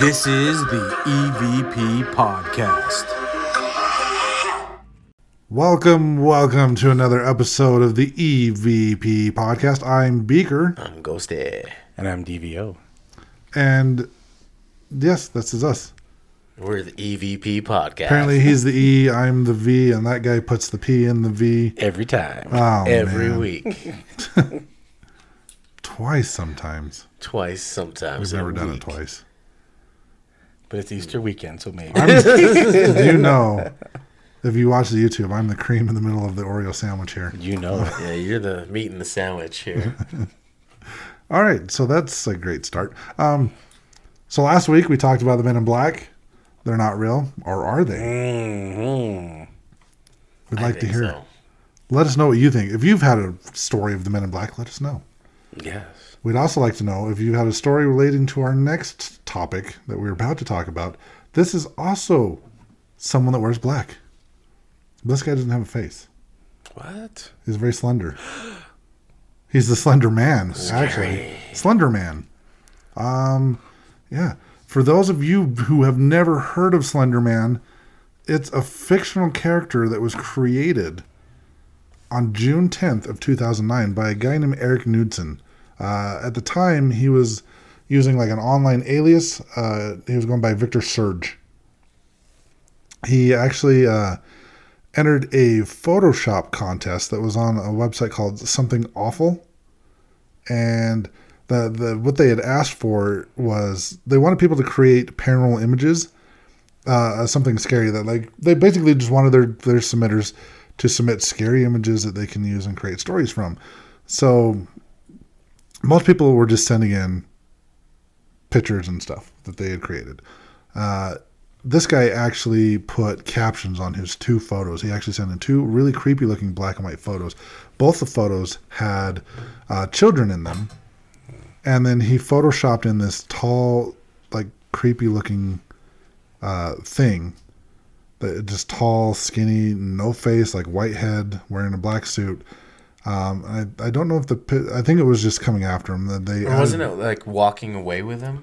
This is the EVP Podcast. Welcome, welcome to another episode of the EVP podcast. I'm Beaker, I'm Ghosty. And I'm DVO. and yes, this is us. We're the EVP podcast. Apparently, he's the E, I'm the V, and that guy puts the P in the V Every time. Oh, every man. week, twice sometimes. twice sometimes. We've a never done it twice. But it's Easter weekend, so maybe. You know, if you watch the YouTube, I'm the cream in the middle of the Oreo sandwich here. you know it. Yeah, you're the meat in the sandwich here. All right, so that's a great start. Um, so last week we talked about the Men in Black. They're not real, or are they? hmm We'd I like to hear. so. Let us know what you think. If you've had a story of the Men in Black, let us know. Yes. We'd also like to know if you had a story relating to our next topic that we're about to talk about. This is also someone that wears black. This guy doesn't have a face. What? He's very slender. He's the Slender Man, actually. Slender Man. Um, yeah. For those of you who have never heard of Slender Man, it's a fictional character that was created on June 10th of 2009 by a guy named Eric Knudsen. Uh, at the time, he was using like an online alias. Uh, he was going by Victor Surge. He actually uh, entered a Photoshop contest that was on a website called Something Awful, and the the what they had asked for was they wanted people to create paranormal images, uh, something scary that like they basically just wanted their their submitters to submit scary images that they can use and create stories from. So most people were just sending in pictures and stuff that they had created. Uh, this guy actually put captions on his two photos. He actually sent in two really creepy looking black and white photos. Both the photos had uh, children in them. And then he photoshopped in this tall, like creepy looking uh, thing. Just tall, skinny, no face, like white head, wearing a black suit. Um, I, I don't know if the I think it was just coming after him that they Or wasn't it like walking away with him?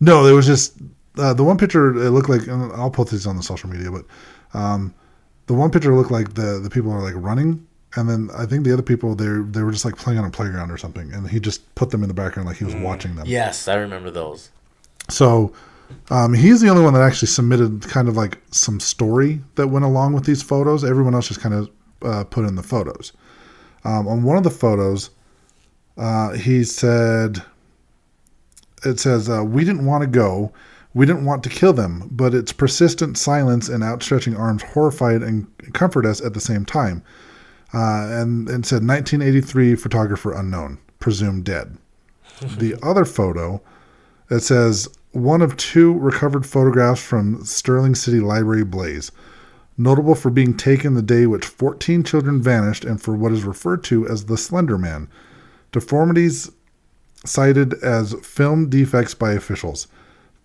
no, it was just uh, the one picture. It looked like and I'll put these on the social media, but um, the one picture looked like the the people are like running, and then I think the other people they they were just like playing on a playground or something, and he just put them in the background like he was watching them. Yes, I remember those. So um, he's the only one that actually submitted kind of like some story that went along with these photos. Everyone else just kind of uh, put in the photos. Um, on one of the photos, uh, he said, "It says uh, we didn't want to go." We didn't want to kill them, but its persistent silence and outstretching arms horrified and comfort us at the same time. Uh, and, and said 1983 photographer unknown, presumed dead. the other photo, it says one of two recovered photographs from Stirling City Library Blaze, notable for being taken the day which 14 children vanished and for what is referred to as the Slender Man. Deformities cited as film defects by officials.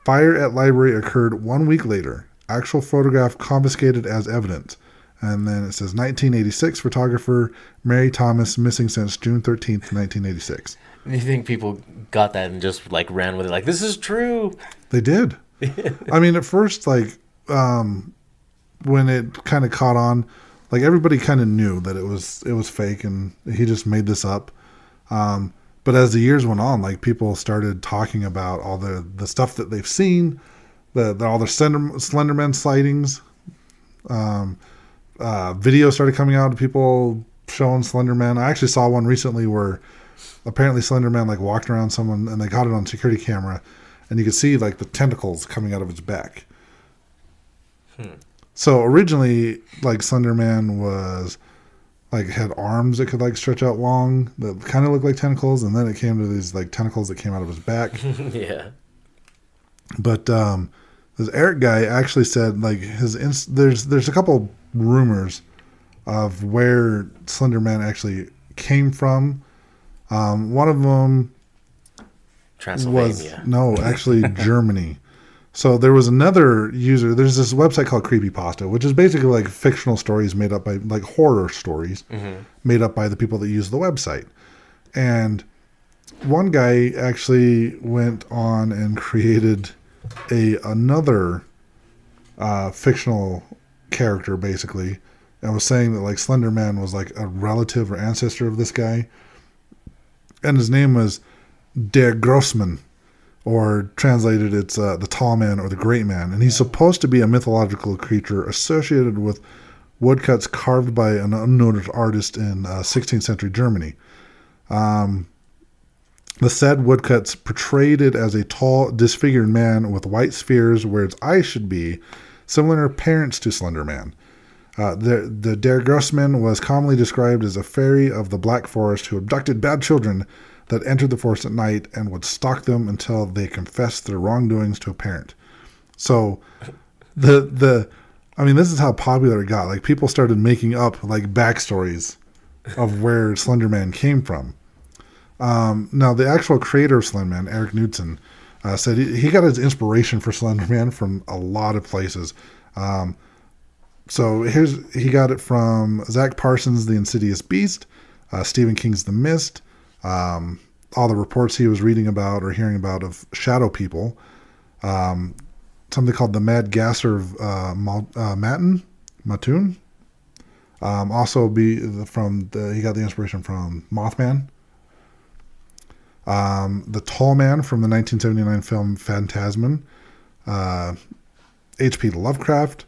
Fire at library occurred one week later. Actual photograph confiscated as evidence. And then it says 1986 photographer Mary Thomas missing since June 13th, 1986. You think people got that and just like ran with it? Like this is true. They did. I mean, at first, like, um, when it kind of caught on, like everybody kind of knew that it was it was fake and he just made this up. Um, but as the years went on, like people started talking about all the the stuff that they've seen, the, the all the Slender, Slenderman sightings. Um, uh, videos started coming out of people showing Slenderman. I actually saw one recently where apparently Slenderman like walked around someone and they got it on security camera, and you could see like the tentacles coming out of its back. So originally, like Slenderman was like had arms that could like stretch out long that kind of looked like tentacles, and then it came to these like tentacles that came out of his back. yeah. But um, this Eric guy actually said like his inst- there's there's a couple rumors of where Slender Man actually came from. Um, one of them was no, actually Germany. So there was another user. There's this website called Creepypasta, which is basically like fictional stories made up by like horror stories made up by the people that use the website. And one guy actually went on and created a another uh, fictional character basically, and was saying that like Slender Man was like a relative or ancestor of this guy, and his name was Der Grossman, or translated it's uh, the tall man or the great man, and he's supposed to be a mythological creature associated with woodcuts carved by an unknown artist in uh, 16th century Germany. Um, the said woodcuts portrayed it as a tall, disfigured man with white spheres where its eyes should be, similar in appearance to Slender Man. Uh, the, the Der Grossman was commonly described as a fairy of the Black Forest who abducted bad children that entered the forest at night and would stalk them until they confessed their wrongdoings to a parent. So, the the, I mean, this is how popular it got. Like people started making up like backstories of where Slender Man came from. Um, now, the actual creator of Slender Man, Eric Knudsen, uh, said he, he got his inspiration for Slender Man from a lot of places. Um, so here's he got it from Zack Parsons' The Insidious Beast, uh, Stephen King's The Mist, um, all the reports he was reading about or hearing about of shadow people, um, something called the Mad Gasser uh, uh, Matin, Mattoon. Um, also, be from the he got the inspiration from Mothman. Um, the Tall Man from the 1979 film Phantasm, uh, H.P. Lovecraft,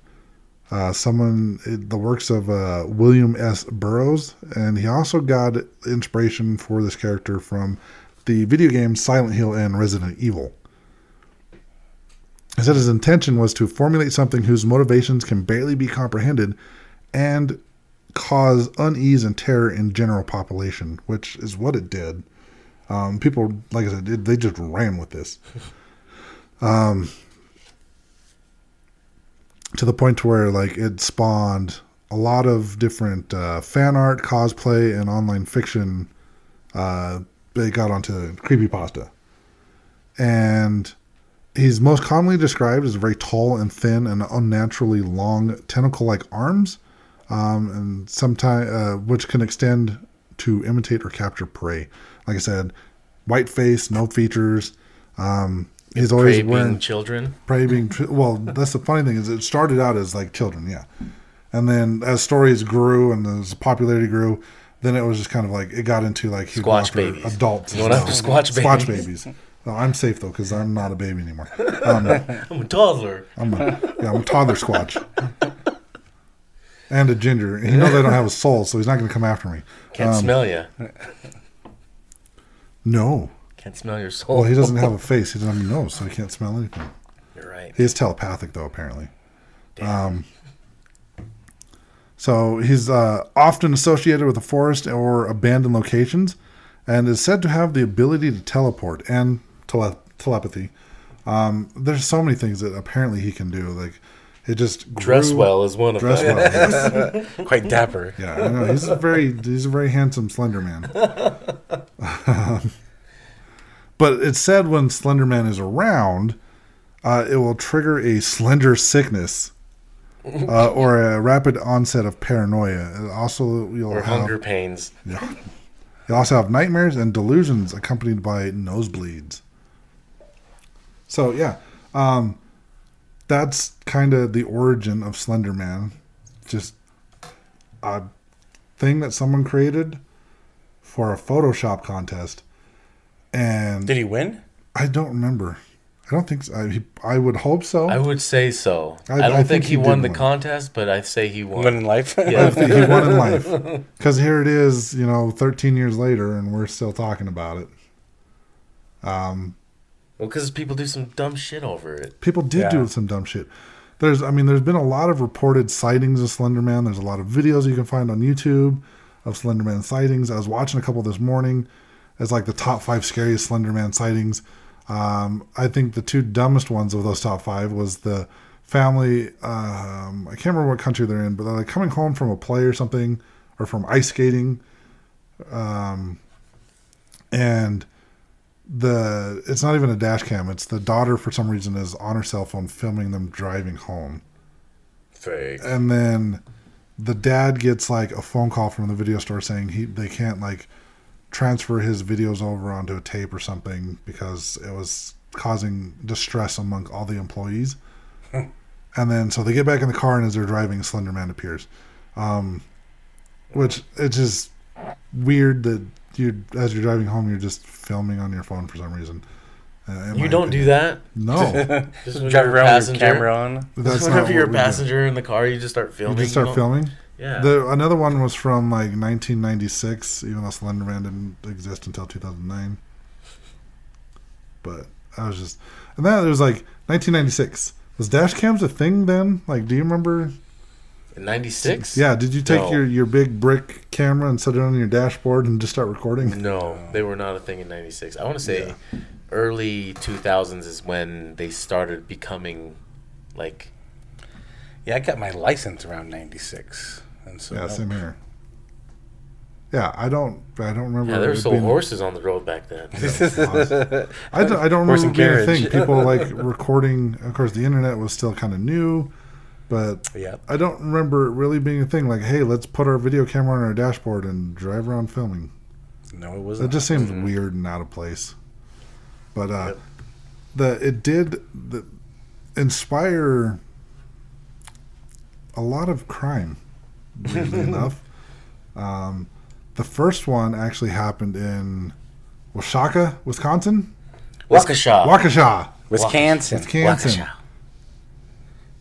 uh, someone the works of uh, William S. Burroughs, and he also got inspiration for this character from the video games Silent Hill and Resident Evil. He said his intention was to formulate something whose motivations can barely be comprehended and cause unease and terror in general population, which is what it did. Um, people, like I said, they just ran with this. Um, to the point where like it spawned a lot of different uh, fan art, cosplay, and online fiction. Uh, they got onto creepypasta, and he's most commonly described as very tall and thin and unnaturally long tentacle-like arms, um, and sometimes uh, which can extend to imitate or capture prey. Like I said, white face, no features. Um, he's always Prey wearing being children. prey being well. That's the funny thing is it started out as like children, yeah, and then as stories grew and as popularity grew, then it was just kind of like it got into like he after babies. adults, Going after as squatch squatch babies. babies. No, I'm safe though because I'm not a baby anymore. Um, I'm a toddler. I'm a, yeah, I'm a toddler squatch. And a ginger. You know they don't have a soul, so he's not going to come after me. Can't Um, smell you. No. Can't smell your soul. Well, he doesn't have a face. He doesn't have a nose, so he can't smell anything. You're right. He is telepathic, though, apparently. Um, so he's uh, often associated with the forest or abandoned locations and is said to have the ability to teleport and tele- telepathy. Um, there's so many things that apparently he can do. Like, it just Dress grew- well is one of Dress them. well. yes. Quite dapper. Yeah, I know. He's a very he's a very handsome Slender Man. but it's said when Slender Man is around, uh, it will trigger a slender sickness. Uh, or a rapid onset of paranoia. Also, you'll Or have hunger pains. Yeah. you also have nightmares and delusions accompanied by nosebleeds. So yeah, um, that's kind of the origin of Slender Man. Just a thing that someone created for a Photoshop contest, and Did he win? I don't remember. I don't think so. I, he, I would hope so. I would say so. I- I, don't I think, think he, he won the win. contest, but I say he won. Win in life? Yeah. he won in life because here it is, you know, 13 years later, and we're still talking about it. Um, Well, because people do some dumb shit over it. people did do some dumb shit. There's, I mean, there's been a lot of reported sightings of Slenderman. There's a lot of videos you can find on YouTube of Slenderman sightings. I was watching a couple this morning as like the top five scariest Slender Man sightings. Um, I think the two dumbest ones of those top five was the family. Um, I can't remember what country they're in, but they're like coming home from a play or something, or from ice skating. Um, and the it's not even a dash cam. It's the daughter for some reason is on her cell phone filming them driving home, Fake. and then the dad gets like a phone call from the video store saying he they can't like transfer his videos over onto a tape or something because it was causing distress among all the employees. and then so they get back in the car, and as they're driving, Slender Man appears, um, which it's just weird that you as you're driving home, you're just filming on your phone for some reason. Uh, You don't do that. No, Just Drive you're around with passenger. your camera on. that's not Whenever you're a what we do. passenger in the car, you just start filming. You just start don't- filming. Yeah. The another one was from like 1996, even though Slenderman didn't exist until 2009. But I was just, and then it was like 1996. Was dash cams a thing then? Like, do you remember? '96. Yeah, did you take No. your your big brick camera and set it on your dashboard and just start recording? No, they were not a thing in '96. I want to say early 2000s is when they started becoming like. Yeah, I got my license around '96, and so Yeah, same here. Yeah, I don't, I don't remember. Yeah, there were it still being- horses on the road back then. I don't, I don't Horse remember and being a thing. People like recording. Of course, the internet was still kind of new, but yeah, I don't remember it really being a thing. Like, hey, let's put our video camera on our dashboard and drive around filming. no, it wasn't. It just seems weird and out of place. But uh, Yep. the it did the, inspire a lot of crime. Weirdly enough, um, the first one actually happened in Washaka, Wisconsin. Waukesha. Waukesha, Wisconsin. Wisconsin.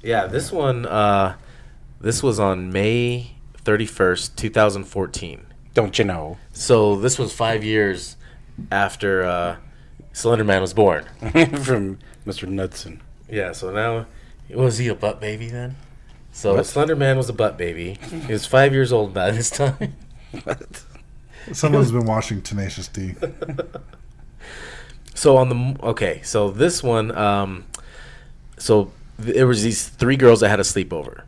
Yeah, this one. Uh, this was on May 31st, 2014. Don't you know? So this was five years after uh, Slender Man was born. From Mr. Knudsen. Yeah, so now was he a butt baby then? So What? Slender Man was a butt baby. He was five years old by this time. Someone's been watching Tenacious D. So on the okay, so this one, um, so th- there was these three girls that had a sleepover.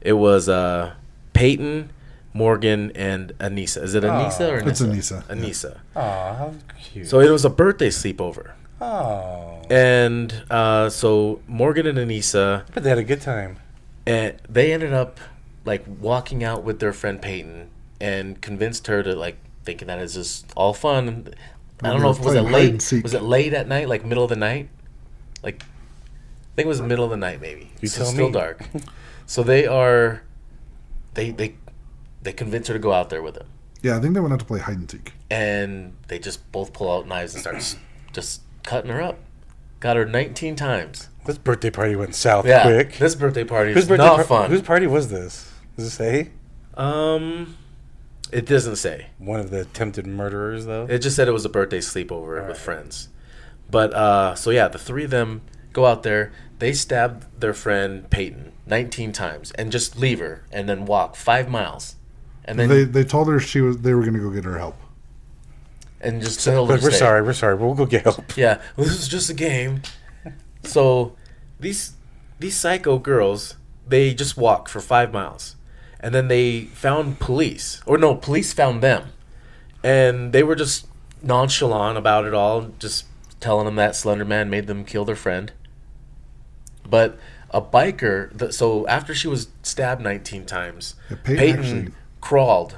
It was uh, Payton, Morgan, and Anissa. Is it Anissa or Anissa? It's Anissa, yeah. Anissa. Oh, how cute. So it was a birthday sleepover, oh, and uh, so Morgan and Anissa, but they had a good time. And they ended up like walking out with their friend Payton and convinced her to like thinking that it's just all fun. I don't they know were if was it playing hide and late. Was it late at night, like middle of the night? Like, I think it was middle of the night, maybe. You so tell still me. dark. So they are, they they they convince her to go out there with them, Yeah, I think they went out to play hide and seek. and they just both pull out knives and start just cutting her up. Got her 19 times. This birthday party went south Yeah, quick. this birthday party Whose is birthday not par- fun. Whose party was this? Does it say? um, it doesn't say. One of the attempted murderers, though. It just said it was a birthday sleepover with Alright. friends. But uh, so yeah, the three of them go out there. They stab their friend Payton 19 times and just leave her and then walk five miles, and then they they told her she was they were going to go get her help. and just tell her we're stay. sorry. We're sorry. We'll go get help. Yeah, well, this is just a game. So these these psycho girls, they just walked for five miles, and then they found police, or no, police found them, and they were just nonchalant about it all, just telling them that Slender Man made them kill their friend. But a biker, th- so after she was stabbed 19 times, Yeah, Payton Payton, actually- crawled.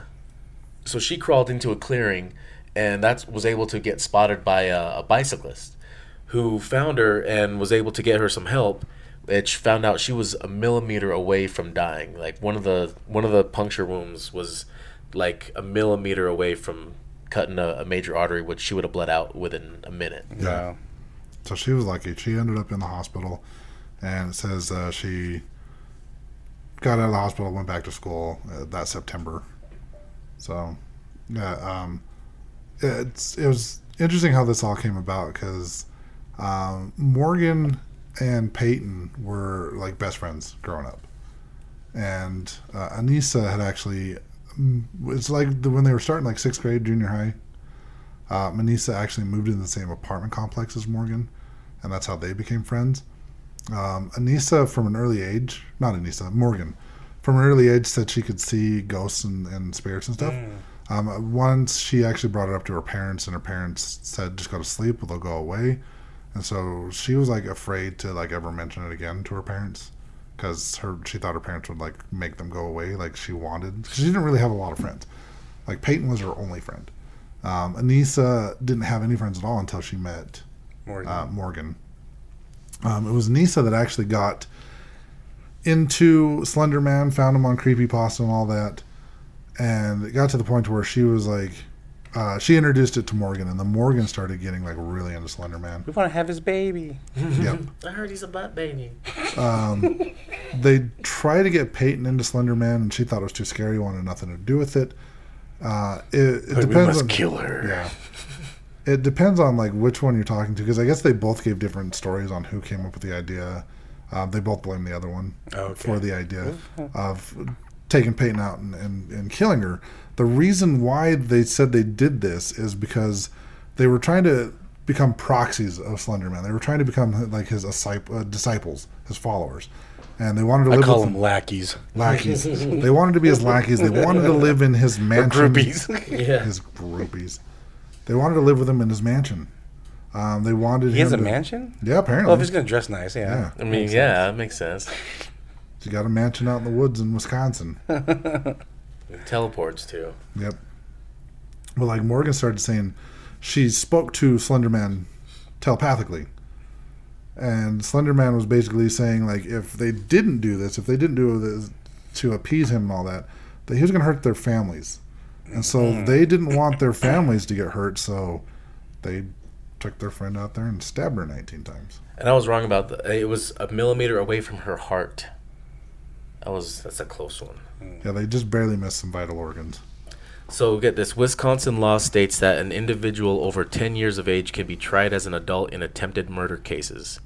So she crawled into a clearing, and that was able to get spotted by a, a bicyclist, who found her and was able to get her some help. Which found out she was a millimeter away from dying. Like one of the one of the puncture wounds was like a millimeter away from cutting a, a major artery, which she would have bled out within a minute. Yeah. So she was lucky. She ended up in the hospital, and it says uh, she got out of the hospital, went back to school uh, that September. So, yeah, um, it's it was interesting how this all came about because um, Morgan and Payton were like best friends growing up, and uh, Anissa had actually. mm, It's like the, when they were starting like sixth grade, junior high. Uh, Manisa actually moved in the same apartment complex as Morgan, and that's how they became friends. Um, Anissa, from an early age, not Anissa, Morgan, from an early age, said she could see ghosts and, and spirits and stuff. Um, once she actually brought it up to her parents, and her parents said, "Just go to sleep, or they'll go away." And so she was like afraid to like ever mention it again to her parents because her she thought her parents would like make them go away like she wanted. She didn't really have a lot of friends. Like Payton was her only friend. Um, Anissa didn't have any friends at all until she met Morgan. uh, Morgan, Um, it was Nisa that actually got into Slender Man, found him on Creepy Creepypasta and all that, and it got to the point where she was like, uh, she introduced it to Morgan, and then Morgan started getting like really into Slender Man. We want to have his baby. yep. I heard he's a butt baby. They tried to get Payton into Slender Man, and she thought it was too scary, wanted nothing to do with it. Uh, it, it But we depends must on kill her. Yeah. It depends on like which one you're talking to because I guess they both gave different stories on who came up with the idea. Um, they both blame the other one Okay. for the idea of taking Payton out and, and, and killing her. The reason why they said they did this is because they were trying to become proxies of Slenderman. They were trying to become like his uh, disciples, his followers, and they wanted to I live call with them lackeys. lackeys. they wanted to be his lackeys. They wanted to live in his Or mansion groupies. Yeah. his groupies. They wanted to live with him in his mansion. Um, they wanted he has him a to- mansion? Yeah, apparently. Well, if he's going to dress nice, yeah. yeah, I mean, yeah, that makes sense. He got a mansion out in the woods in Wisconsin. It teleports too. Yep. But like Morgan started saying, she spoke to Slenderman telepathically, and Slenderman was basically saying like if they didn't do this, if they didn't do this to appease him and all that, that he was going to hurt their families, and so mm-hmm. they didn't want their families to get hurt, so they took their friend out there and stabbed her 19 times. And I was wrong about the. It was a millimeter away from her heart. That was that's a close one. Yeah, they just barely missed some vital organs. So get this: Wisconsin law states that an individual over 10 years of age can be tried as an adult in attempted murder cases.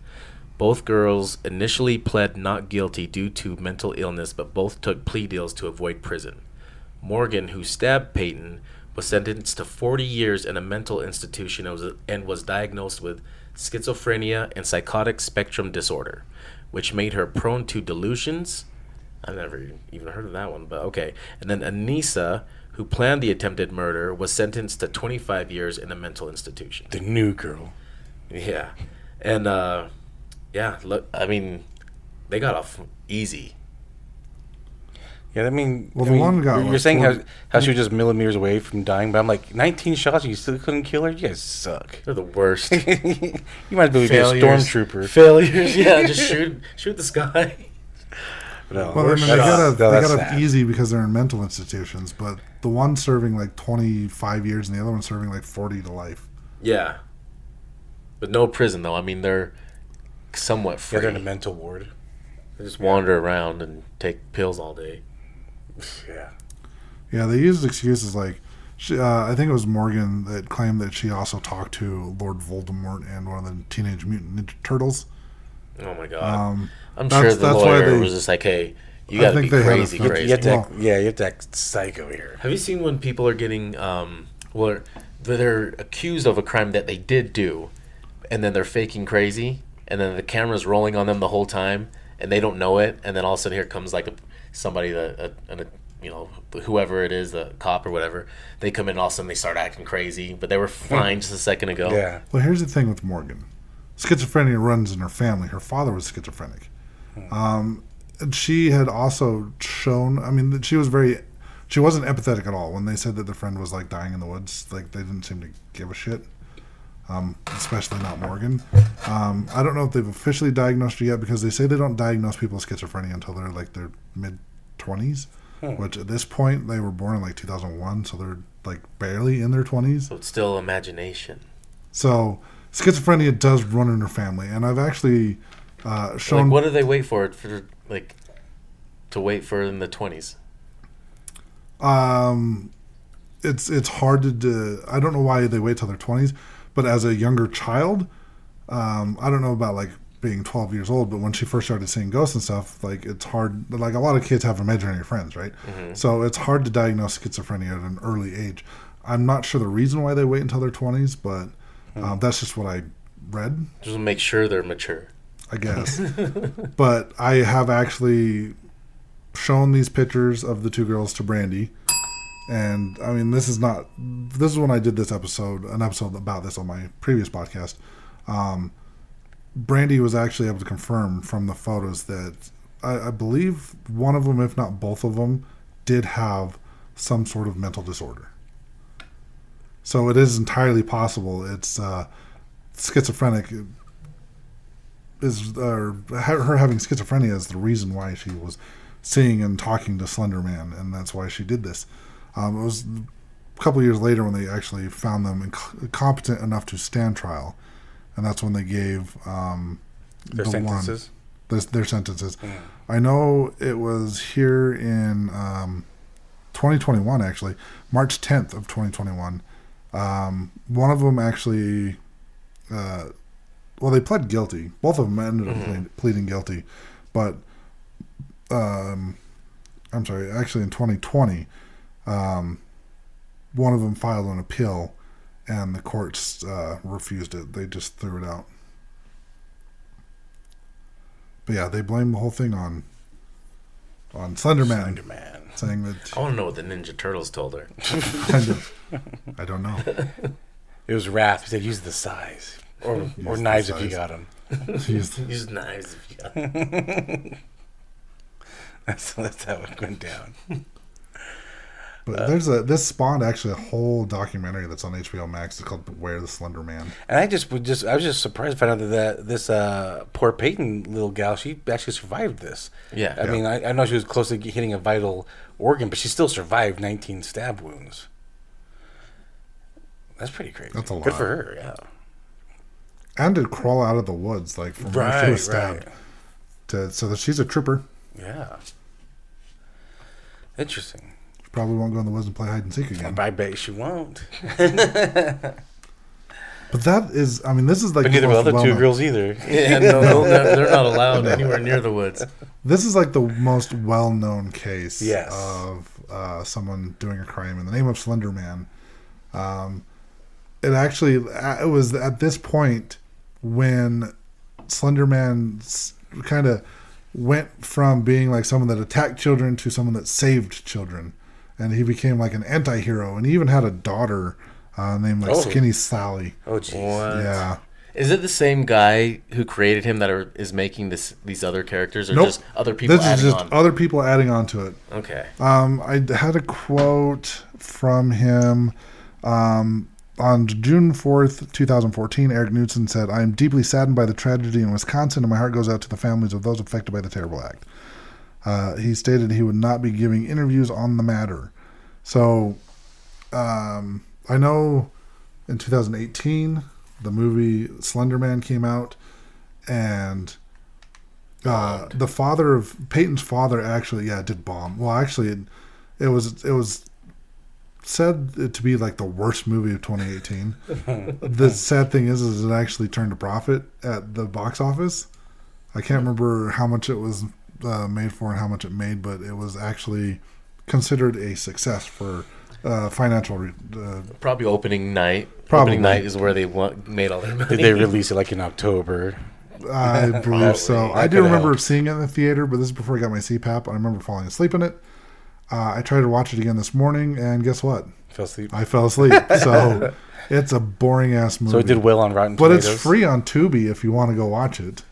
Both girls initially pled not guilty due to mental illness, but both took plea deals to avoid prison. Morgan, who stabbed Payton, was sentenced to 40 years in a mental institution and was, and was diagnosed with schizophrenia and psychotic spectrum disorder, which made her prone to delusions. I've never even heard of that one, but okay. And then Anissa, who planned the attempted murder, was sentenced to 25 years in a mental institution. The new girl. Yeah. And, uh, yeah, look, I mean, they got off easy. Yeah, I mean, Well, I mean, one got, you're, you're like, saying how, 40 how she was just millimeters away from dying, but I'm like, 19 shots, you still couldn't kill her? You guys suck. They're the worst. you might as well be a stormtrooper. Failures. Yeah, just shoot, shoot the sky. No, Well, I mean, they that's- got no, a, they got sad. a easy because they're in mental institutions, but the one serving like 25 years and the other one serving like 40 to life. Yeah. But no prison, though. I mean, they're somewhat Yeah, free. they're in a mental ward. They just wander around and take pills all day. Yeah. Yeah, they used excuses like, she, uh, I think it was Morgan that claimed that she also talked to Lord Voldemort and one of the Teenage Mutant Ninja Turtles. Oh my god. Um, I'm that's- sure the that's why lawyer they- was just like, "Hey, you gotta be they had a crazy, You, crazy." you have to Well- act, yeah, you have to act psycho here. Have you seen when people are getting um well they're accused of a crime that they did do and then they're faking crazy and then the camera's rolling on them the whole time and they don't know it and then all of a sudden here comes like a, somebody that a, an- a, you know whoever it is the cop or whatever they come in all of a sudden they start acting crazy but they were fine just a second ago Yeah. Well, here's the thing with Morgan. Schizophrenia runs in her family. Her father was schizophrenic. Um, and she had also shown, I mean, she was very, she wasn't empathetic at all. When they said that the friend was like dying in the woods, like they didn't seem to give a shit. Um, especially not Morgan. Um, I don't know if they've officially diagnosed her yet because they say they don't diagnose people with schizophrenia until they're like their mid 20s, which at this point they were born in like 2001, so they're like barely in their 20s. so it's still imagination So schizophrenia does run in her family, and I've actually uh, like shown. what do they wait for it for like to wait for in the 20s um, it's it's hard to. Do, I don't know why they wait till their twenties, but as a younger child, um, I don't know about like being twelve years old, but when she first started seeing ghosts and stuff, like it's hard. Like a lot of kids have imaginary friends, right? So it's hard to diagnose schizophrenia at an early age. I'm not sure the reason why they wait until their twenties, but um, that's just what I read. just make sure they're mature I guess. but I have actually shown these pictures of the two girls to Brandy. And I mean, this is not. This is when I did this episode, an episode about this on my previous podcast. Um, Brandy was actually able to confirm from the photos that I, I believe one of them, if not both of them, did have some sort of mental disorder. So it is entirely possible it's uh, schizophrenic is uh, her having schizophrenia is the reason why she was seeing and talking to Slender Man, and that's why she did this. Um, it was a couple years later when they actually found them inc- competent enough to stand trial, and that's when they gave um, Their the one- sentences. this, their sentences. I know it was here in um, 2021, actually, March 10th of 2021. Um, one of them actually, uh, well, they pled guilty. Both of them ended up plead, pleading guilty, but um, I'm sorry, actually in 2020, um, one of them filed an appeal, and the courts uh, refused it. They just threw it out. But yeah, they blame the whole thing on on Slender Man, Slender Man. saying that I want to know what the Ninja Turtles told her. kind of. I don't know. It was wrath. He said, use the size. Or, or the knives if you size. got them. He's- Use knives if you got. That's, that's how it went down. But there's a this spawned actually a whole documentary that's on HBO Max. It's called Beware the Slender Man. And I just would just I was just surprised to find out that, that this uh, poor Payton little gal she actually survived this. Yeah. I Yeah. mean I, I know she was close to hitting a vital organ, but she still survived 19 stab wounds. That's pretty crazy. That's a lot. Good for her. Yeah. And to crawl out of the woods like from where she Right. was stabbed. Right. To so that she's a trooper. Yeah. Interesting. She probably won't go in the woods and play hide and seek again. I bet she won't. But that is, I mean, this is like But the neither will the other two well-known- girls either. Yeah, no, they'll ne- they're not allowed anywhere near the woods. This is like the most well-known case Yes. of uh, someone doing a crime in the name of Slender Man. Um, it actually uh, it was at this point when Slender Man kind of went from being like someone that attacked children to someone that saved children, and he became like an anti-hero. And he even had a daughter uh, named like Oh. Skinny Sally. Oh jeez. Yeah. Is it the same guy who created him that are, is making this these other characters, or Nope. just other people This is adding just on? other people adding on to it. okay. Um, I had a quote from him um, on June 4th, 2014. Eric Knudsen said, I am deeply saddened by the tragedy in Wisconsin, and my heart goes out to the families of those affected by the terrible act. Uh, he stated he would not be giving interviews on the matter. So, um, I know in 2018, the movie Slender Man came out, and uh, the father of Payton's father actually, yeah, did bomb. Well, actually, it, it was it was said to be like the worst movie of 2018. the sad thing is, is it actually turned a profit at the box office. I can't remember how much it was uh, made for and how much it made, but it was actually considered a success for uh, financial. Re- uh, Probably opening night. Probably. Opening night is where they want, made all their money. Did they release it like in October? I believe so. Probably. I do remember help. seeing it in the theater, but this is before I got my CPAP. I remember falling asleep in it. Uh, I tried to watch it again this morning, and guess what? Fell asleep. I fell asleep. so it's a boring ass movie. So it did well on Rotten but it's free on Tubi if you want to go watch it.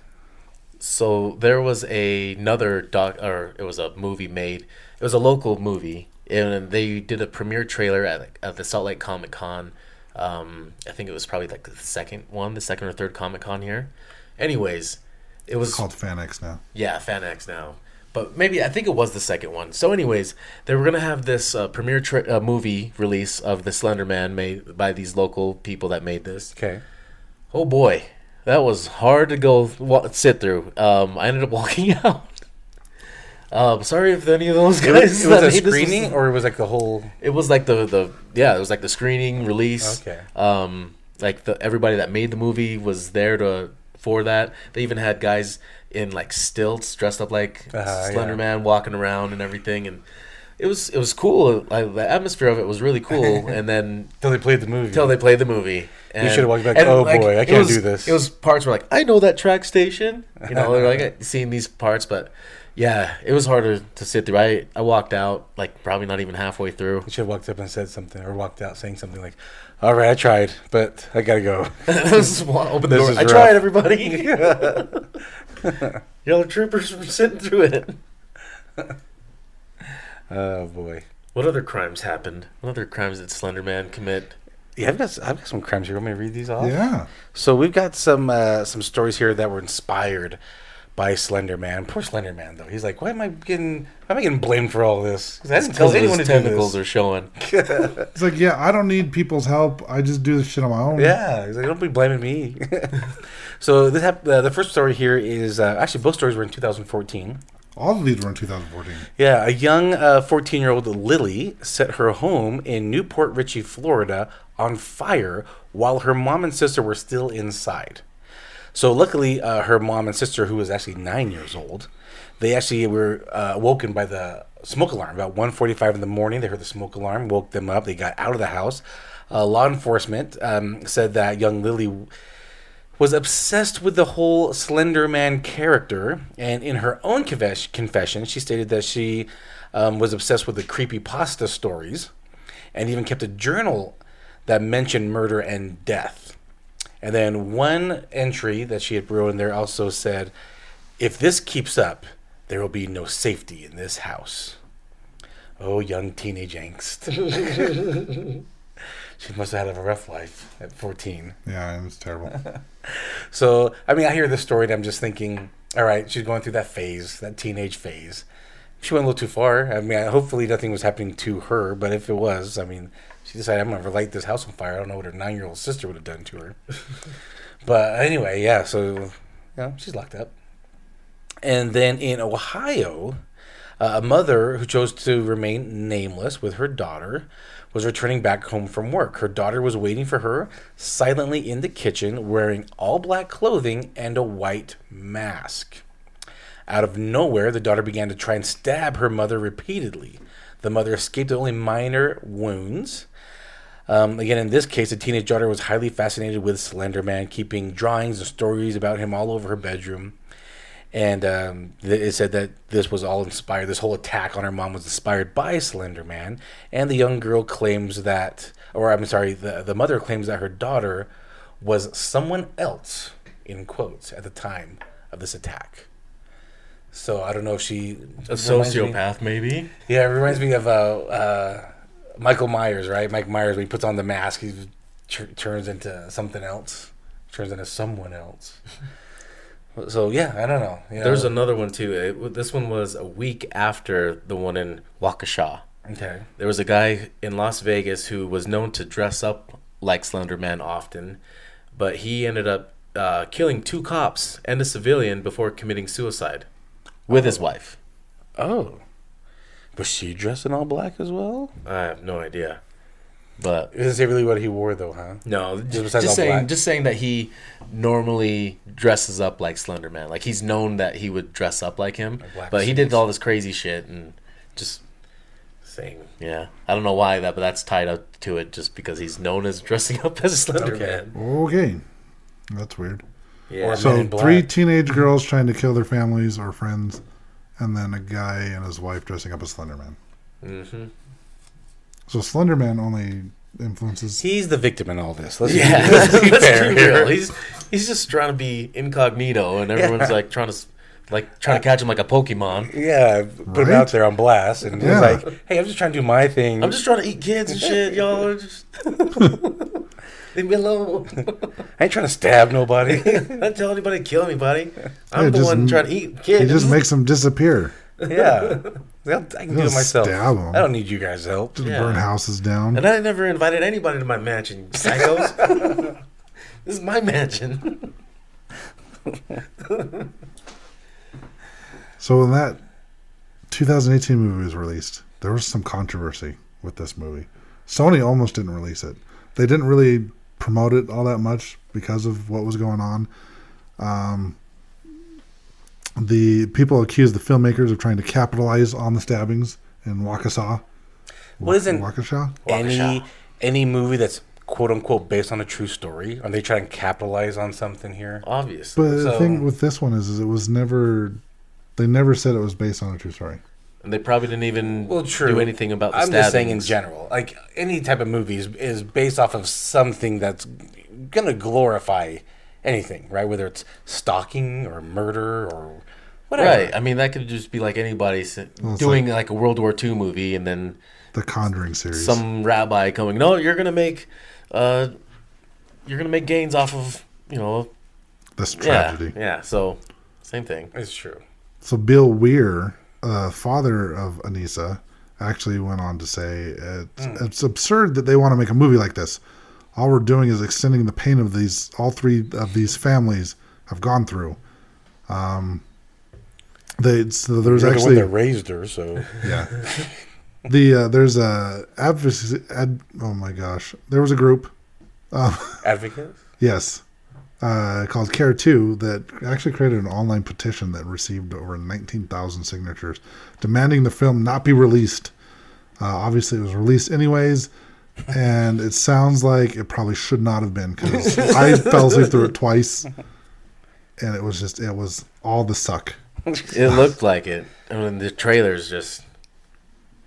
So there was a, another doc, or it was a movie made. It was a local movie, and they did a premiere trailer at, at the Salt Lake Comic Con. Um, I think it was probably like the second one, the second or third Comic Con here. Anyways, it was It's called FanX now. Yeah, FanX now. But maybe I think it was the second one. So, anyways, they were gonna have this uh, premiere tra- uh, movie release of the Slender Man made by these local people that made this. Okay. Oh boy, that was hard to go wa- sit through. Um, I ended up walking out. Um, sorry if any of those It guys. was, it was that a made this screening, was- or it was like the whole. it was like the the yeah, it was like the screening release. Okay. Um, like the everybody that made the movie was there to for that. They even had guys in like stilts dressed up like Uh, Slender yeah. Man walking around and everything, and it was it was cool. Like, the atmosphere of it was really cool. and then Until they played the movie. until they played the movie. And, you should've walked back, and, "Oh, boy, I can't was- do this." It was parts where like I know that track station. You know, they're like seeing these parts, but yeah, it was harder to sit through. I I walked out like probably not even halfway through. You should have walked up and said something, or walked out saying something like, "All right, I tried, but I gotta go." Just wa- open the This door. is I rough. tried, everybody. Yellow troopers from sitting through it. Oh boy. What other crimes happened? What other crimes did Slender Man commit? Yeah, I've got I've got some crimes here. Want me to read these off? Yeah. So we've got some uh, some stories here that were inspired by Slender Man. Poor Slender Man though. He's like, why am I getting why am I getting blamed for all this? 'Cause I didn't tell Because anyone to his do tentacles this. are showing. It's like, yeah, I don't need people's help. I just do this shit on my own. Yeah, he's like, don't be blaming me. so this hap- uh, the first story here is uh, actually both stories were in 2014. All of these were in 2014. Yeah, a young 14 year old Lily set her home in New Port Richey, Florida on fire while her mom and sister were still inside. So luckily, uh, her mom and sister, who was actually nine years old, they actually were uh, awoken by the smoke alarm. About 1.45 in the morning, they heard the smoke alarm, woke them up. They got out of the house. Uh, law enforcement um, said that young Lily was obsessed with the whole Slender Man character, and in her own confess- confession, she stated that she um, was obsessed with the creepy pasta stories, and even kept a journal that mentioned murder and death. And then one entry that she had wrote in there also said, "If this keeps up, there will be no safety in this house." Oh, young teenage angst. she must have had a rough life at 14. Yeah, it was terrible. So, I mean, I hear this story and I'm just thinking, all right, she's going through that phase, that teenage phase. She went a little too far. I mean, hopefully nothing was happening to her, but if it was, I mean, she decided, I'm going to light this house on fire. I don't know what her nine year old sister would have done to her. but anyway, yeah, so, yeah, she's locked up. And then in Ohio, uh, a mother who chose to remain nameless with her daughter was returning back home from work. Her daughter was waiting for her silently in the kitchen wearing all black clothing and a white mask. Out of nowhere, the daughter began to try and stab her mother repeatedly. The mother escaped with only minor wounds. Um, again, in this case, the teenage daughter was highly fascinated with Slender Man, keeping drawings and stories about him all over her bedroom. And um, it said that this was all inspired, this whole attack on her mom was inspired by Slender Man. And the young girl claims that, or I'm sorry, the, the mother claims that her daughter was someone else, in quotes, at the time of this attack. So I don't know if she. A reminds me- sociopath, maybe. yeah, it reminds me of uh, uh, Michael Myers, right? Mike Myers, when he puts on the mask, he tur- turns into something else, turns into someone else. so yeah, I don't know. You know? There's another one too. It, this one was a week after the one in Waukesha. okay. There was a guy in Las Vegas who was known to dress up like Slender Man often, but he ended up uh, killing two cops and a civilian before committing suicide with his wife. Oh, was she dressed in all black as well? I have no idea, but It doesn't say really what he wore though, huh? no, just, just saying, black. just saying that he normally dresses up like Slender Man. Like he's known that he would dress up like him, black but he did all this crazy shit and just Saying yeah. I don't know why that, but that's tied up to it just because he's known as dressing up as Slender Okay. Man. Okay. That's weird. Yeah. Or- So, three teenage girls trying to kill their families or friends, and then a guy and his wife dressing up as Slender Man. hmm So, Slender Man only influences. he's the victim in all this. Let's Yeah, be, let's be let's fair be here. real. He's he's just trying to be incognito, and everyone's Yeah. like trying to like trying to catch him like a Pokemon. Yeah, put him out there on blast, and Yeah. he's like, "Hey, I'm just trying to do my thing." I'm just trying to eat kids and shit, y'all. Just leave me alone. I ain't trying to stab nobody. I don't tell anybody to kill anybody. I'm Yeah, the one m- trying to eat kids. He just makes them disappear. yeah, Well, I can do it Just myself. stab 'em. I don't need you guys' help. Just Yeah. burn houses down. and I never invited anybody to my mansion, psychos. this is my mansion. So when that 2018 movie was released, there was some controversy with this movie. Sony almost didn't release it. They didn't really promote it all that much because of what was going on. Um, the people accused the filmmakers of trying to capitalize on the stabbings in Waukesha. Well, isn't- Waukesha? Any Waukesha. any movie that's quote unquote based on a true story, are they trying to capitalize on something here? Obviously. But the thing with this one is, is it was never. They never said it was based on a true story. And they probably didn't even Well, true. do anything about the I'm just saying in general, like any type of movie is, is based off of something that's gonna glorify anything, right? Whether it's stalking or murder or whatever. Right. I mean, that could just be like anybody Well, doing like a World War II movie, and then The Conjuring series. some rabbi coming, "No, you're gonna make uh, you're gonna make gains off of you know This tragedy. yeah. So same thing. It's true. So Bill Weier, uh, father of Anissa, actually went on to say it's, Hmm. it's absurd that they want to make a movie like this. All we're doing is extending the pain of these all three of these families have gone through. Um, they so there's You're the one actually that raised her, so yeah. The uh, there's a advocacy. Ad, oh my gosh, there was a group. advocate. Yes. Uh, called Care2 that actually created an online petition that received over 19,000 signatures demanding the film not be released. Uh, obviously, it was released anyways, and it sounds like it probably should not have been because I fell asleep through it twice, and it was just, it was all the suck. It looked like it. I mean, the trailers just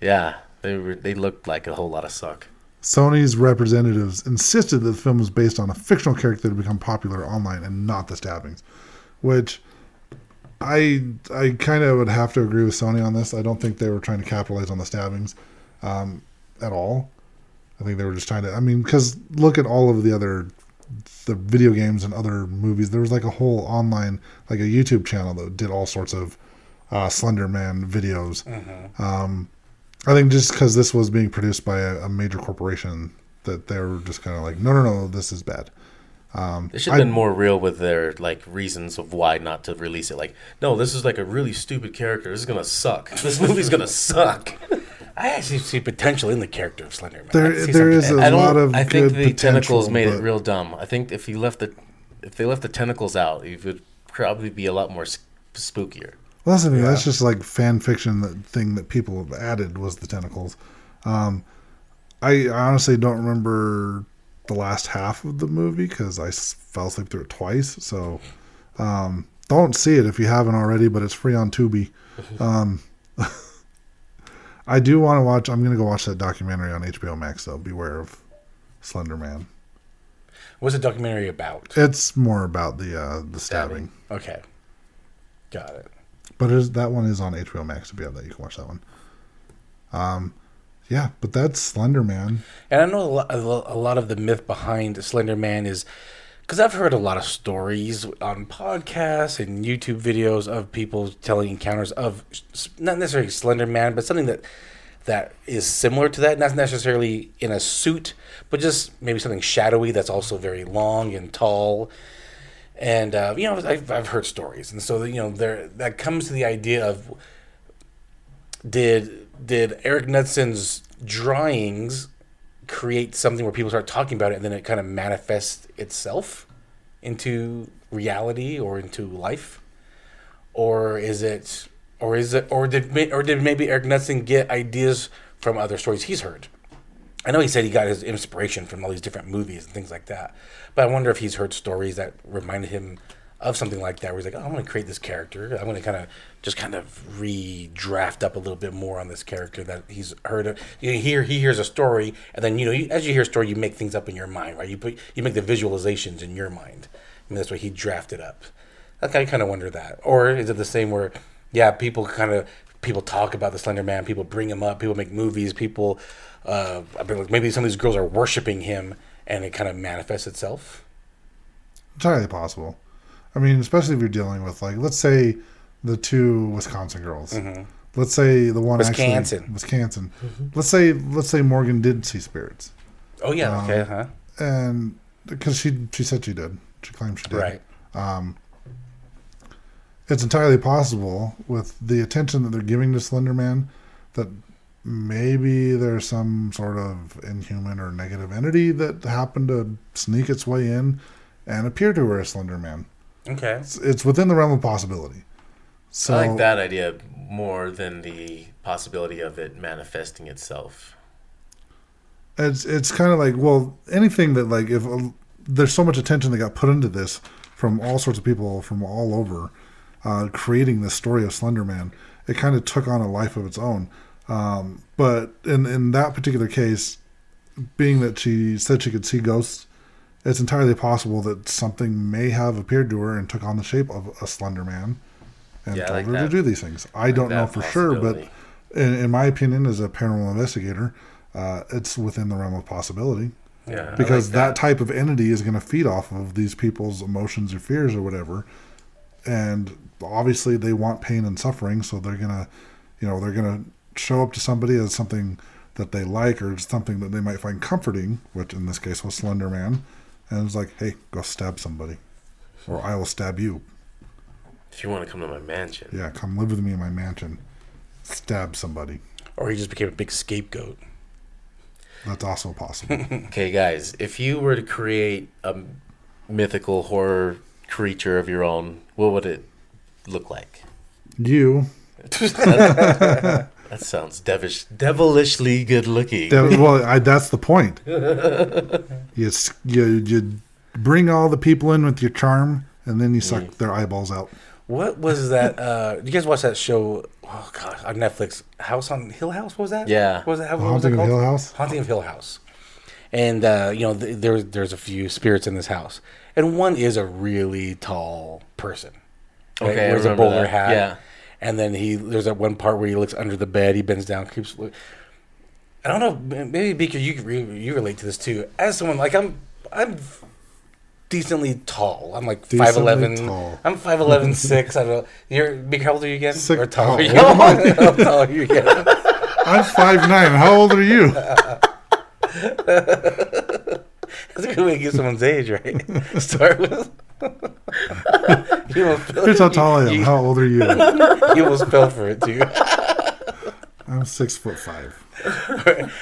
yeah they were they looked like a whole lot of suck. Sony's representatives insisted that the film was based on a fictional character that had become popular online and not the stabbings, which I I kind of would have to agree with Sony on this. I don't think they were trying to capitalize on the stabbings um, at all. I think they were just trying to. I mean, because look at all of the other the video games and other movies. There was like a whole online, like a YouTube channel that did all sorts of uh, Slender Man videos. Um, I think just because this was being produced by a, a major corporation, that they were just kind of like, no, no, no, this is bad. Um, They should I- have been more real with their like reasons of why not to release it. Like, no, this is like a really stupid character. This is gonna suck. This movie's gonna suck. I actually see potential in the character of Slender Man. I There, see there something is a there. I don't. lot of I think good the tentacles potential, made it real dumb. I think if you left the if they left the tentacles out, it would probably be a lot more s- spookier. Well, that's the thing. That's just like fan fiction. That thing that people have added was the tentacles. Um, I honestly don't remember the last half of the movie because I s- fell asleep through it twice. So um, don't see it if you haven't already. But it's free on Tubi. Um, I do want to watch. I'm going to go watch that documentary on HBO Max. though. beware of Slender Man. What's the documentary about? It's more about the uh, the stabbing. Okay, got it. But it is, that one is on HBO Max. If you have that, you can watch that one. Um, yeah, but that's Slender Man. And I know a lot, a lot of the myth behind Slender Man is because I've heard a lot of stories on podcasts and YouTube videos of people telling encounters of not necessarily Slender Man, but something that that is similar to that, not necessarily in a suit, but just maybe something shadowy that's also very long and tall. And uh, you know, I've, I've heard stories, and so you know, there that comes to the idea of did did Eric Knutson's drawings create something where people start talking about it and then it kind of manifests itself into reality or into life? Or is it or is it or did or did maybe Eric Knudsen get ideas from other stories he's heard? I know he said he got his inspiration from all these different movies and things like that but I wonder if he's heard stories that reminded him of something like that where he's like oh, I'm going to create this character. I'm going to kind of just kind of redraft up a little bit more on this character that he's heard of. You hear he hears a story and then you know you, as you hear a story you make things up in your mind right? You put you make the visualizations in your mind. Mean that's why he drafted up. Like I kind of wonder that. Or is it the same where yeah people kind of people talk about the Slender Man people bring him up people make movies people uh, maybe some of these girls are worshiping him and it kind of manifests itself? Entirely possible. I mean, especially if you're dealing with like, let's say the two Wisconsin girls. Mm-hmm. Let's say the one Wisconsin. actually Wisconsin. Mm-hmm. Let's say let's say Morgan did see spirits, oh yeah okay huh and because she she said she did, she claimed she did. right um, it's entirely possible with the attention that they're giving to Slender Man that maybe there's some sort of inhuman or negative entity that happened to sneak its way in and appear to her as Slender Man. Okay It's, it's within the realm of possibility. So I like that idea more than the possibility of it manifesting itself. it's it's kind of like well anything that like if uh, there's so much attention that got put into this from all sorts of people from all over uh, creating this story of Slender Man, it kind of took on a life of its own. Um, but in in that particular case, being that she said she could see ghosts, it's entirely possible that something may have appeared to her and took on the shape of a Slender Man and Yeah, told like her to do these things. I don't know for sure, but in, in my opinion, as a paranormal investigator, uh, it's within the realm of possibility. Yeah, because like that. type of entity is going to feed off of these people's emotions or fears or whatever and obviously they want pain and suffering so they're going to you know they're going to show up to somebody as something that they like or something that they might find comforting which in this case was slender man and it's like hey go stab somebody or i will stab you. If you want to come to my mansion, yeah come live with me in my mansion. Stab somebody. Or he just became a big scapegoat. that's also possible. Okay, guys, if you were to create a mythical horror creature of your own, what would it look like? you That sounds devilish, devilishly good looking. That, well, I, that's the point. You, you you bring all the people in with your charm, and then you suck Mm. their eyeballs out. What was that? Uh, you guys watch that show? Oh gosh, on Netflix, House on Hill House. What was that? Yeah. What was that? What The was it Haunting of? Hill House? Haunting of Hill House. And uh, you know, th- there there's a few spirits in this house, and one is a really tall person. Right? Okay, wears a bowler that. hat. Yeah. And then he there's that one part where he looks under the bed. He bends down, keeps. look- I don't know. Maybe Beaker, you you relate to this too. As someone like I'm, I'm decently tall. I'm like five eleven. I'm five eleven six. I don't know. You're Beaker. How old are you again? Six- or tall? Oh? How tall are you again? I'm five nine. How old are you? That's a good way to get someone's age, right? Start with. You almost fell, Here's how tall I am. You, How old are you? you almost fell for it too. I'm six foot five.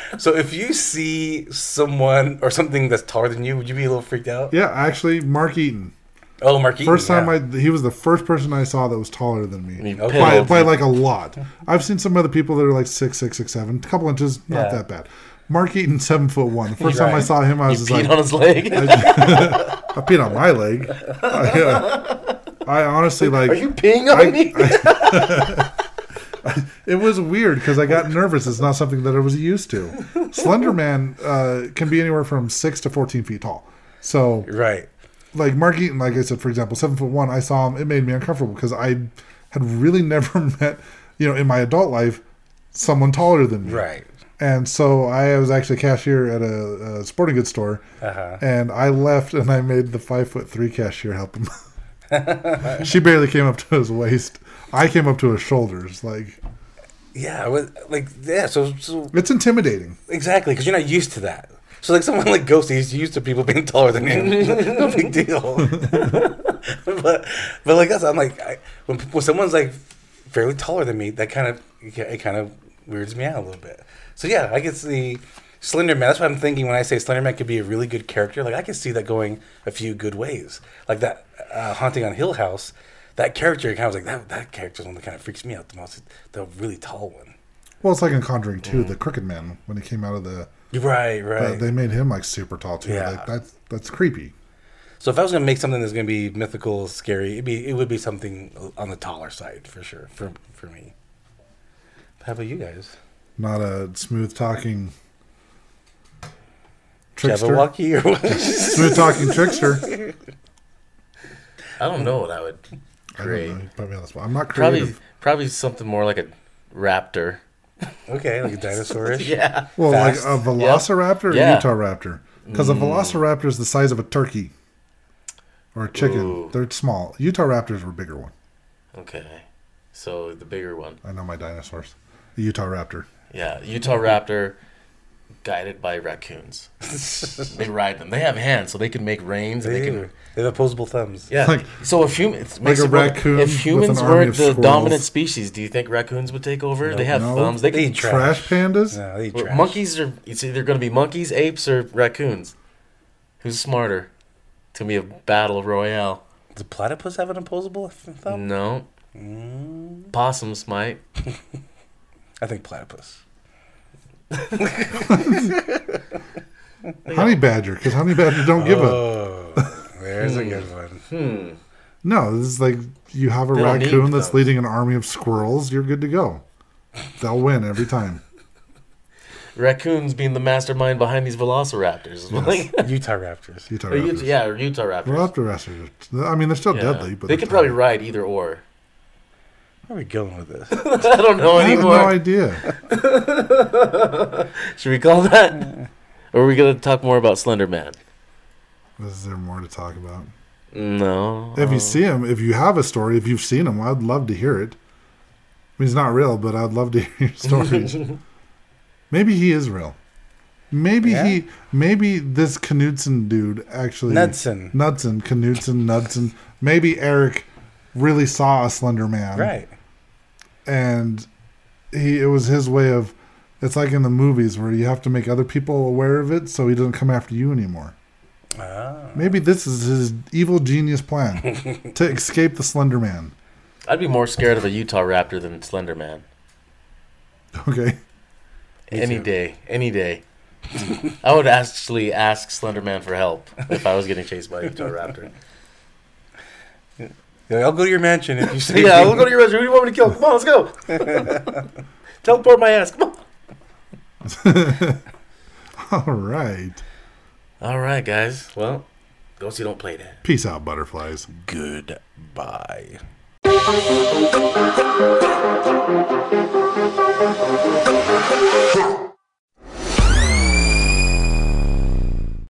so if you see someone or something that's taller than you, would you be a little freaked out? Yeah, actually, Mark Eaton. Oh, Mark Eaton, First time yeah. I, he was the first person I saw that was taller than me. By, by like a lot. I've seen some other people that are like six, six, six, seven, a couple inches, not Yeah. that bad. Mark Eaton, seven foot one. The first time I saw him, I was You just peed like, on his leg. I peed on my leg. I, uh, I honestly like. Are you peeing on I- me? It was weird because I got nervous. It's not something that I was used to. Slender Man uh, can be anywhere from six to fourteen feet tall. So, Right. like Mark Eaton, like I said, for example, seven foot one. I saw him. It made me uncomfortable because I had really never met, you know, in my adult life, someone taller than me. Right. And so I was actually a cashier at a, a sporting goods store, Uh-huh. and I left and I made the five foot three cashier help him. she barely came up to his waist. I came up to his shoulders. Like Yeah. Was, like yeah. So so it's intimidating. exactly because you're not used to that. So like someone like Ghost, he's used to people being taller than him. no big deal. but but like us, I'm like I, when when someone's like fairly taller than me, that kind of it kind of weirds me out a little bit. So yeah, I can see Slender Man. That's what I'm thinking when I say Slender Man could be a really good character. Like I can see that going a few good ways. Like that uh, haunting on Hill House. That character kind of was like that. That character's one that kind of freaks me out the most. The really tall one. Well, it's like in Conjuring 2, the Crooked Man, when he came out of the. Right, Uh, right. they made him like super tall too. Yeah. Like that's that's creepy. So if I was gonna make something that's gonna be mythical, scary, it'd be it would be something on the taller side for sure for for me. How about you guys? Not a smooth talking trickster. Jabberwocky or what? Smooth talking trickster. I don't know what I would I don't create. know. Put me on the spot. I'm not Probably, creative. probably something more like a raptor. okay, like a dinosaur. Yeah. well, fast. like a velociraptor or Yeah. Utah raptor? Because a mm. velociraptor is the size of a turkey or a chicken. Ooh. They're small. Utah raptors were bigger one. Okay. So the bigger one. I know my dinosaurs. The Utah raptor. Yeah, Utah raptor, guided by raccoons. they ride them. They have hands, so they can make reins. And They, they do. can. they have opposable thumbs. Yeah. Like- so if humans, Like a raccoon if humans weren't the squirrels. dominant species, do you think raccoons would take over? they have No. thumbs. They They can. eat trash. Trash pandas? No, they eat trash. monkeys are. It's either going to be monkeys, apes, or raccoons. Who's smarter? To me, a battle royale. Does platypus have an opposable thumb? No. Mm. Possums might. I think platypus. Honey badger, because honey badger don't give a. Oh, there's a good one. Hmm. No, this is like you have a They don't raccoon that's leading an army of squirrels. You're good to go. They'll win every time. Raccoons being the mastermind behind these velociraptors. Like, Utah Raptors. Utah or Utah- raptors. yeah, or Utah raptors. Raptor raptors. I mean, they're still Yeah. deadly, but they they're could probably ride either or. Where are we going with this? I don't know I have anymore. no idea. Should we call that? Or are we gonna talk more about Slender Man? Is there more to talk about? No. If you um, see him, if you have a story, if you've seen him, I'd love to hear it. I mean, he's not real, but I'd love to hear your stories. maybe he is real. Maybe Yeah. he, maybe this Knutson dude actually Knudsen. Knudsen, Knutson, Knudsen. Maybe Eric really saw a Slender Man, Right. And he it was his way of. It's like in the movies where you have to make other people aware of it, so he doesn't come after you anymore. Ah. Maybe this is his evil genius plan to escape the Slender Man. I'd be more scared of a Utah Raptor than Slender Man. Okay. Any day, any day. I would actually ask Slender Man for help if I was getting chased by a Utah Raptor. Like, I'll go to your mansion if you say. yeah, we'll go to your mansion. Who do you want me to kill? Come on, let's go. Teleport my ass. Come on. All right. All right, guys. Well, those you don't play that. Peace out, butterflies. Goodbye.